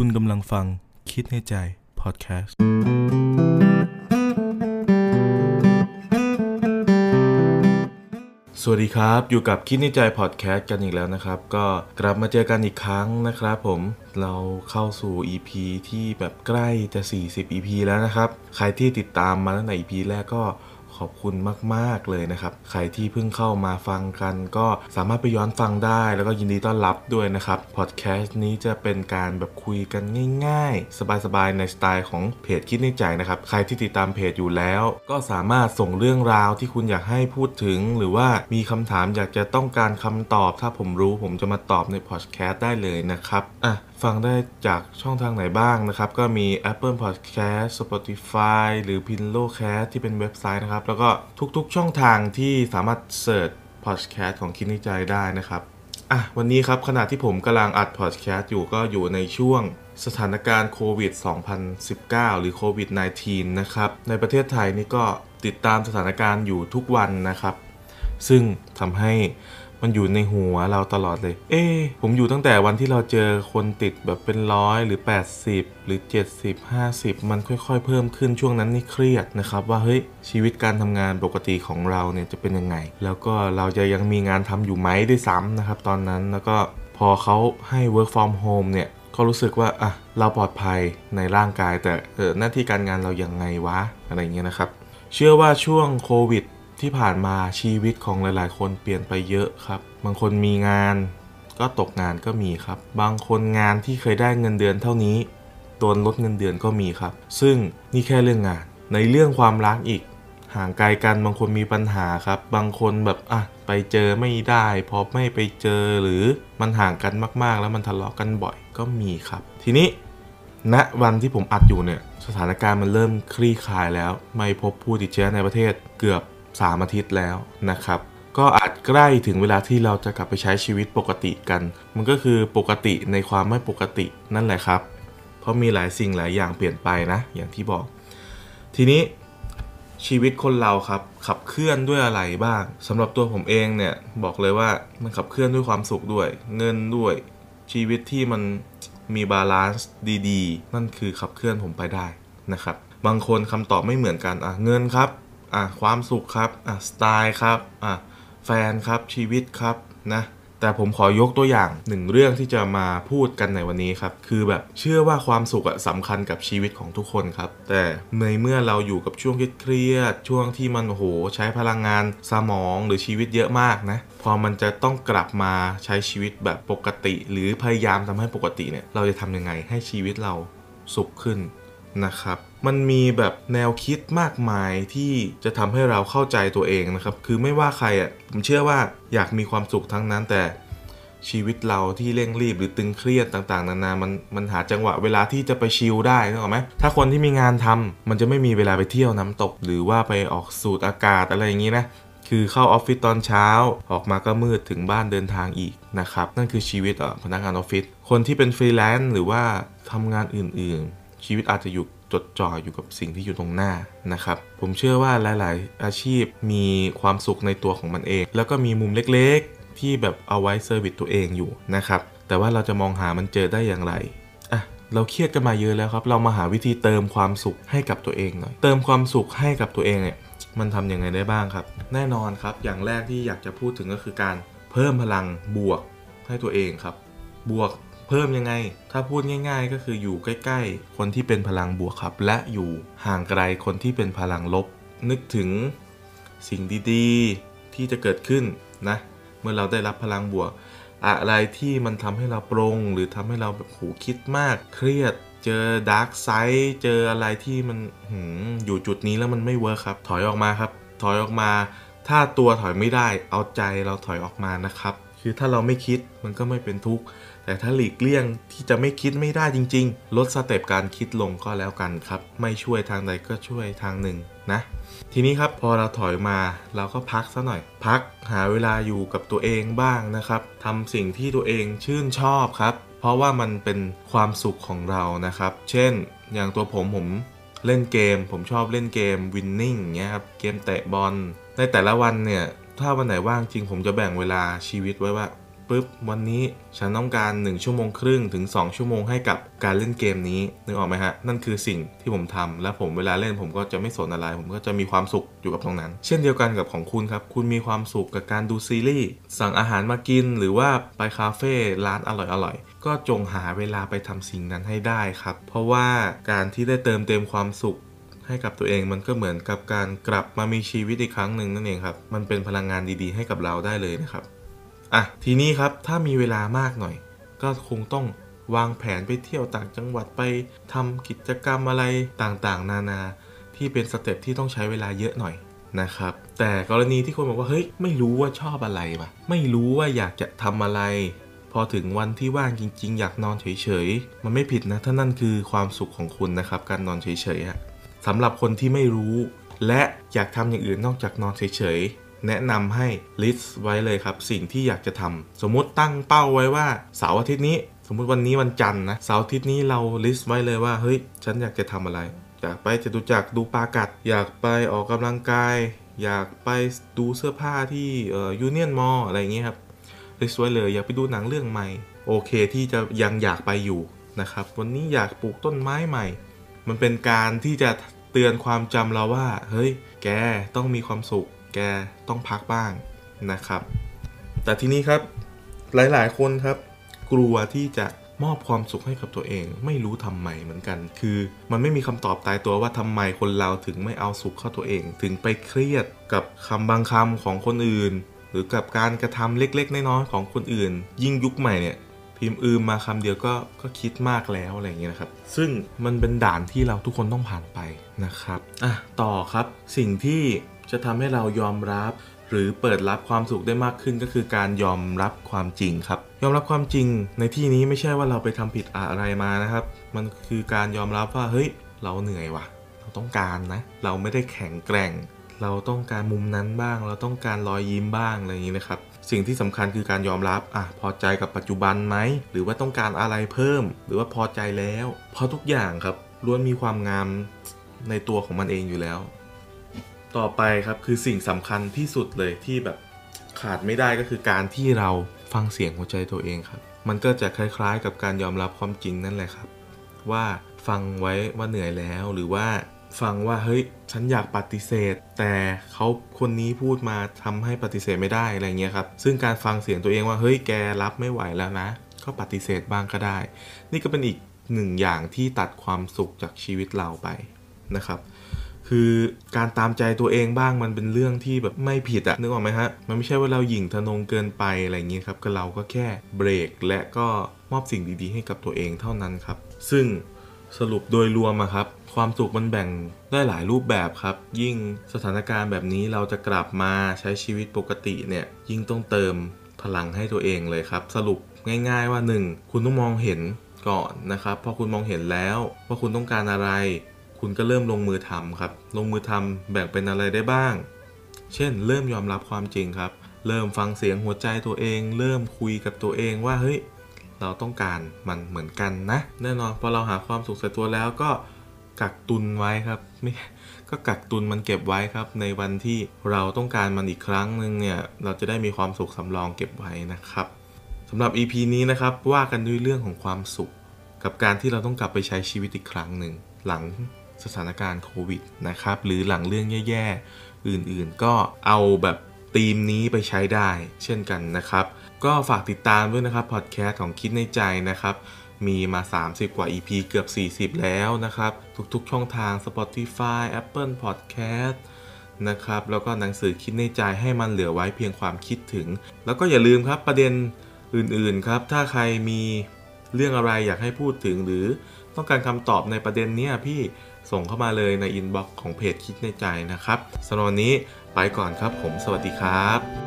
คุณกำลังฟังคิดในใจ พอดแคสต์ สวัสดีครับ อยู่กับคิดในใจ พอดแคสต์กันอีกแล้วนะครับ ก็กลับมาเจอกันอีกครั้งนะครับผมเราเข้าสู่ EP ที่แบบใกล้จะ 40 EP แล้วนะครับ ใครที่ติดตามมาตั้งแต่ EP แรกก็ ขอบคุณมาก ๆ เลยนะครับ ใครที่เพิ่งเข้ามาฟังกัน ก็สามารถไปย้อนฟังได้ แล้วก็ยินดีต้อนรับด้วยนะครับ พอดแคสต์นี้จะเป็นการแบบคุยกันง่าย ๆ สบาย ๆ ในสไตล์ของเพจคิดในใจนะครับ ใครที่ติดตามเพจอยู่แล้ว ก็สามารถส่งเรื่องราวที่คุณอยากให้พูดถึง หรือว่ามีคำถามอยากจะต้องการคำตอบ ถ้าผมรู้ผมจะมาตอบในพอดแคสต์ได้เลยนะครับ อะฟังได้จากช่องทางไหนบ้างนะครับ ก็มี Apple Podcast Spotify หรือ Pinlocast ที่เป็นเว็บไซต์นะครับ แล้วก็ทุกๆช่องทางที่สามารถเสิร์ช Podcast ของคิดในใจได้นะครับอะวันนี้ครับขณะที่ผมกำลังอัด Podcast อยู่ก็อยู่ในช่วงสถานการณ์โควิด 2019 หรือโควิด -19 นะครับ ในประเทศไทยนี่ก็ติดตามสถานการณ์อยู่ทุกวันนะครับ ซึ่งทำให้ มันอยู่ในหัวเราตลอดเลย เอ๊ผมอยู่ตั้งแต่วันที่เราเจอคนติดแบบเป็นร้อยหรือ 80 หรือ 70 50 มันค่อยๆ เพิ่มขึ้นช่วงนั้นนี่เครียดนะครับ ว่าเฮ้ยชีวิตการทำงานปกติของเราเนี่ยจะเป็นยังไง แล้วก็เราจะยังมีงานทำอยู่ไหมด้วยซ้ำนะครับตอนนั้นแล้วก็พอเขาให้ work from home เนี่ยก็รู้สึกว่าอะเราปลอดภัยในร่างกายแต่เออหน้าที่การงานเรายังไงวะอะไรเงี้ยนะครับ เชื่อว่าช่วงโควิด ที่ผ่านมาชีวิตของหลาย ๆ คนเปลี่ยนไปเยอะครับ บางคนมีงานก็ตกงานก็มีครับ บางคนงานที่เคยได้เงินเดือนเท่านี้โดนลดเงินเดือนก็มีครับ ซึ่งนี่แค่เรื่องงาน ในเรื่องความรักอีก ห่างไกลกันบางคนมีปัญหาครับ บางคนแบบอะไปเจอไม่ได้พอไม่ไปเจอหรือมันห่างกันมาก ๆ แล้วมันทะเลาะกันบ่อยก็มีครับ ทีนี้ณวันที่ผมอัดอยู่เนี่ยสถานการณ์มันเริ่มคลี่คลายแล้ว ไม่พบผู้ติดเชื้อในประเทศเกือบ 3 อาทิตย์แล้วนะครับ ก็อาจใกล้ถึงเวลาที่เราจะกลับไปใช้ชีวิตปกติกัน มันก็คือปกติในความไม่ปกตินั่นแหละครับ เพราะมีหลายสิ่งหลายอย่างเปลี่ยนไปนะ อย่างที่บอก ทีนี้ชีวิตคนเราครับขับเคลื่อนด้วยอะไรบ้างสำหรับตัวผมเองเนี่ยบอกเลยว่ามันขับเคลื่อนด้วยความสุขด้วย เงินด้วยชีวิตที่มันมี balance ดี ๆ นั่นคือขับเคลื่อนผมไปได้นะครับ บางคนคำตอบไม่เหมือนกันอะเงินครับ อะความสุขครับอะสไตล์ครับอะแฟนครับชีวิตครับนะแต่ผมขอยกตัวอย่างหนึ่งเรื่องที่จะมาพูดกันในวันนี้ครับ คือแบบเชื่อว่าความสุขอะสำคัญกับชีวิตของทุกคนครับ แต่ในเมื่อเราอยู่กับช่วงเครียดช่วงที่มันโอ้โหใช้พลังงานสมองหรือชีวิตเยอะมากนะ พอมันจะต้องกลับมาใช้ชีวิตแบบปกติ หรือพยายามทำให้ปกติเนี่ย เราจะทำยังไงให้ชีวิตเราสุขขึ้น นะครับมันมีแบบแนวคิดมากมายที่จะทำให้เราเข้าใจตัวเองนะครับ คือไม่ว่าใครอะผมเชื่อว่าอยากมีความสุขทั้งนั้นแต่ชีวิตเราที่เร่งรีบหรือตึงเครียดต่างๆ นานา มันมันหาจังหวะเวลาที่จะไป chill ได้นึกออกไหมถ้าคนที่มีงานทำมันจะไม่มีเวลาไปเที่ยวน้ำตก หรือว่าไปออกสูดอากาศอะไรอย่างนี้นะคือเข้าออฟฟิศตอนเช้าออกมาก็มืดถึงบ้านเดินทางอีกนะครับนั่นคือชีวิตอะพนักงานออฟฟิศคนที่เป็นฟรีแลนซ์หรือว่าทำงานอื่น ๆ ชีวิตอาจจะอยู่จดจ่ออยู่กับสิ่งที่อยู่ตรงหน้านะครับ ผมเชื่อว่าหลาย ๆ อาชีพมีความสุขในตัวของมันเอง แล้วก็มีมุมเล็ก ๆ ที่แบบเอาไว้ service ตัวเองอยู่นะครับ แต่ว่าเราจะมองหามันเจอได้อย่างไรอะเราเครียดกันมาเยอะแล้วครับ เรามาหาวิธีเติมความสุขให้กับตัวเองหน่อย เติมความสุขให้กับตัวเองเนี่ยมันทำยังไงได้บ้างครับ แน่นอนครับ อย่างแรกที่อยากจะพูดถึงก็คือการเพิ่มพลังบวกให้ตัวเองครับ บวก เพิ่มยังไง ถ้าพูดง่าย ๆ ก็คืออยู่ใกล้ ๆ คนที่เป็นพลังบวกครับ และอยู่ห่างไกลคนที่เป็นพลังลบ นึกถึงสิ่งดีๆ ที่จะเกิดขึ้นนะ เมื่อเราได้รับพลังบวก อะไรที่มันทำให้เราปลงหรือทำให้เราแบบหูคิดมาก เครียดเจอ dark side เจออะไรที่มันหืมอยู่จุดนี้แล้วมันไม่ work ครับ ถอยออกมาครับ ถอยออกมา ถ้าตัวถอยไม่ได้เอาใจเราถอยออกมานะครับ คือถ้าเราไม่คิดมันก็ไม่เป็นทุกข์ แต่ถ้าหลีกเลี่ยงที่จะไม่คิดไม่ได้จริง ๆ ลดสเต็ปการคิดลงก็แล้วกันครับ ไม่ช่วยทางใดก็ช่วยทางหนึ่งนะ ทีนี้ครับพอเราถอยมาเราก็พักซะหน่อย พักหาเวลาอยู่กับตัวเองบ้างนะครับทำสิ่งที่ตัวเองชื่นชอบครับ เพราะว่ามันเป็นความสุขของเรานะครับ เช่น อย่างตัวผมผมเล่นเกม ผมชอบเล่นเกมวินนิ่งเงี้ยครับเกมเตะบอลในแต่ละวันเนี่ย ถ้าวันไหนว่างจริงผมจะแบ่งเวลาชีวิตไว้ว่าปุ๊บวันนี้ฉันต้องการ 1 ชั่วโมงครึ่งถึง 2 ชั่วโมงให้กับการเล่นเกมนี้นึกออกไหมฮะ นั่นคือสิ่งที่ผมทำและผมเวลาเล่นผมก็จะไม่สนอะไร ผมก็จะมีความสุขอยู่กับตรงนั้น เช่นเดียวกันกับของคุณครับ คุณมีความสุขกับการดูซีรีส์สั่งอาหารมากิน หรือว่าไปคาเฟ่ร้านอร่อยๆก็จงหาเวลาไปทำสิ่งนั้นให้ได้ครับ เพราะว่าการที่ได้เติมเต็มความสุข ให้กับตัวเองมันก็เหมือนกับการกลับมามีชีวิตอีกครั้งหนึ่งนั่นเองครับ มันเป็นพลังงานดีๆ ให้กับเราได้เลยนะครับอะทีนี้ครับถ้ามีเวลามากหน่อย ก็คงต้องวางแผนไปเที่ยวต่างจังหวัดไปทำกิจกรรมอะไรต่างๆ นานาที่เป็นสเต็ปที่ต้องใช้เวลาเยอะหน่อยนะครับ แต่กรณีที่คนบอกว่าเฮ้ยไม่รู้ว่าชอบอะไรปะไม่รู้ว่าอยากจะทำอะไร พอถึงวันที่ว่างจริง ๆ อยากนอนเฉยๆมันไม่ผิดนะถ้านั่นคือความสุขของคุณนะครับ การนอนเฉยๆอะ สำหรับคนที่ไม่รู้ และอยากทำอย่างอื่นนอกจากนอนเฉยๆ แนะนำให้ list ไว้เลยครับ สิ่งที่อยากจะทำสมมติตั้งเป้าไว้ว่าเสาร์อาทิตย์นี้ สมมติวันนี้วันจันทร์นะเสาร์อาทิตย์นี้เรา list ไว้เลยว่าเฮ้ยฉันอยากจะทำอะไร อยากไปจตุจักรดูปลากัด อยากไปออกกำลังกาย อยากไปดูเสื้อผ้าที่ Union Mall อะไรอย่างเงี้ยครับ list ไว้เลยอยากไปดูหนังเรื่องใหม่โอเคที่จะยังอยากไปอยู่นะครับ วันนี้อยากปลูกต้นไม้ใหม่ มันเป็นการที่จะ เตือนความจำเราว่า เฮ้ย แกต้องมีความสุข แกต้องพักบ้างนะครับ แต่ทีนี้ครับหลายๆ คนครับ กลัวที่จะมอบความสุขให้กับตัวเอง ไม่รู้ทำไมเหมือนกัน คือมันไม่มีคำตอบตายตัวว่าทำไมคนเราถึงไม่เอาสุขเข้าตัวเอง ถึงไปเครียดกับคำบางคำของคนอื่น หรือกับการกระทำเล็กๆน้อยๆของคนอื่น ยิ่งยุคใหม่เนี่ย พิมพ์อืมมาคำเดียวก็ก็คิดมากแล้วอะไรอย่างเงี้ยนะครับ ซึ่งมันเป็นด่านที่เราทุกคนต้องผ่านไปนะครับอะต่อครับสิ่งที่จะทำให้เรายอมรับ หรือเปิดรับความสุขได้มากขึ้นก็คือการยอมรับความจริงครับ ยอมรับความจริงในที่นี้ไม่ใช่ว่าเราไปทำผิดอะไรมานะครับ มันคือการยอมรับว่าเฮ้ยเราเหนื่อยว่ะ เราต้องการนะ เราไม่ได้แข็งแกร่ง เราต้องการมุมนั้นบ้าง เราต้องการรอยยิ้มบ้างอะไรอย่างนี้นะครับ สิ่งที่สำคัญคือการยอมรับอะพอใจกับปัจจุบันไหม หรือว่าต้องการอะไรเพิ่ม หรือว่าพอใจแล้ว เพราะทุกอย่างครับล้วนมีความงามในตัวของมันเองอยู่แล้ว ต่อไปครับคือสิ่งสำคัญที่สุดเลยที่แบบขาดไม่ได้ก็คือการที่เราฟังเสียงหัวใจตัวเองครับ มันก็จะคล้ายๆ กับการยอมรับความจริงนั่นแหละครับ ว่าฟังไว้ว่าเหนื่อยแล้วหรือว่า ฟังว่าเฮ้ยฉันอยากปฏิเสธ แต่เขาคนนี้พูดมาทำให้ปฏิเสธไม่ได้อะไรเงี้ยครับซึ่งการฟังเสียงตัวเองว่าเฮ้ยแกรับไม่ไหวแล้วนะ ก็ปฏิเสธบ้างก็ได้ นี่ก็เป็นอีกหนึ่งอย่างที่ตัดความสุขจากชีวิตเราไปนะครับ คือการตามใจตัวเองบ้างมันเป็นเรื่องที่แบบไม่ผิดอะนึกออกไหมฮะมันไม่ใช่ว่าเราหยิ่งทะนงเกินไปอะไรอย่างเงี้ยครับก็เราก็แค่เบรกและก็มอบสิ่งดีๆ ให้กับตัวเองเท่านั้นครับ ซึ่ง สรุปโดยรวมอะครับ ความสุขมันแบ่งได้หลายรูปแบบครับ ยิ่งสถานการณ์แบบนี้เราจะกลับมาใช้ชีวิตปกติเนี่ย ยิ่งต้องเติมพลังให้ตัวเองเลยครับ สรุปง่าย ๆว่า 1. คุณต้องมองเห็นก่อนนะครับพอคุณมองเห็นแล้วว่าคุณต้องการอะไร คุณก็เริ่มลงมือทำครับ ลงมือทำแบ่งเป็นอะไรได้บ้าง เช่น เริ่มยอมรับความจริงครับ เริ่มฟังเสียงหัวใจตัวเอง เริ่มคุยกับตัวเองว่าเฮ้ย เราต้องการมันเหมือนกันนะ แน่นอนพอเราหาความสุขใส่ตัวแล้วก็กักตุนไว้ครับไม่ก็กักตุนมันเก็บไว้ครับ ในวันที่เราต้องการมันอีกครั้งหนึ่งเนี่ยเราจะได้มีความสุขสำรองเก็บไว้นะครับสำหรับ EP นี้นะครับว่ากันด้วยเรื่องของความสุข กับการที่เราต้องกลับไปใช้ชีวิตอีกครั้งหนึ่งหลังสถานการณ์โควิดนะครับหรือหลังเรื่องแย่ๆอื่นๆ ก็เอาแบบ ธีมนี้ไปใช้ได้เช่นกันนะครับ ก็ฝากติดตามด้วยนะครับพอดแคสต์ของคิดในใจนะครับ มีมา 30 กว่า EP เกือบ 40 แล้วนะครับ ทุกๆ ช่องทาง Spotify Apple Podcast นะครับ แล้วก็หนังสือคิดในใจให้มันเหลือไว้เพียงความคิดถึง แล้วก็อย่าลืมครับประเด็นอื่นๆครับ ถ้าใครมีเรื่องอะไรอยากให้พูดถึงหรือต้องการคำตอบในประเด็นนี้พี่ ส่งเข้ามาเลยใน inbox ของเพจคิดในใจนะครับสำหรับวันนี้ไปก่อนครับผม สวัสดีครับ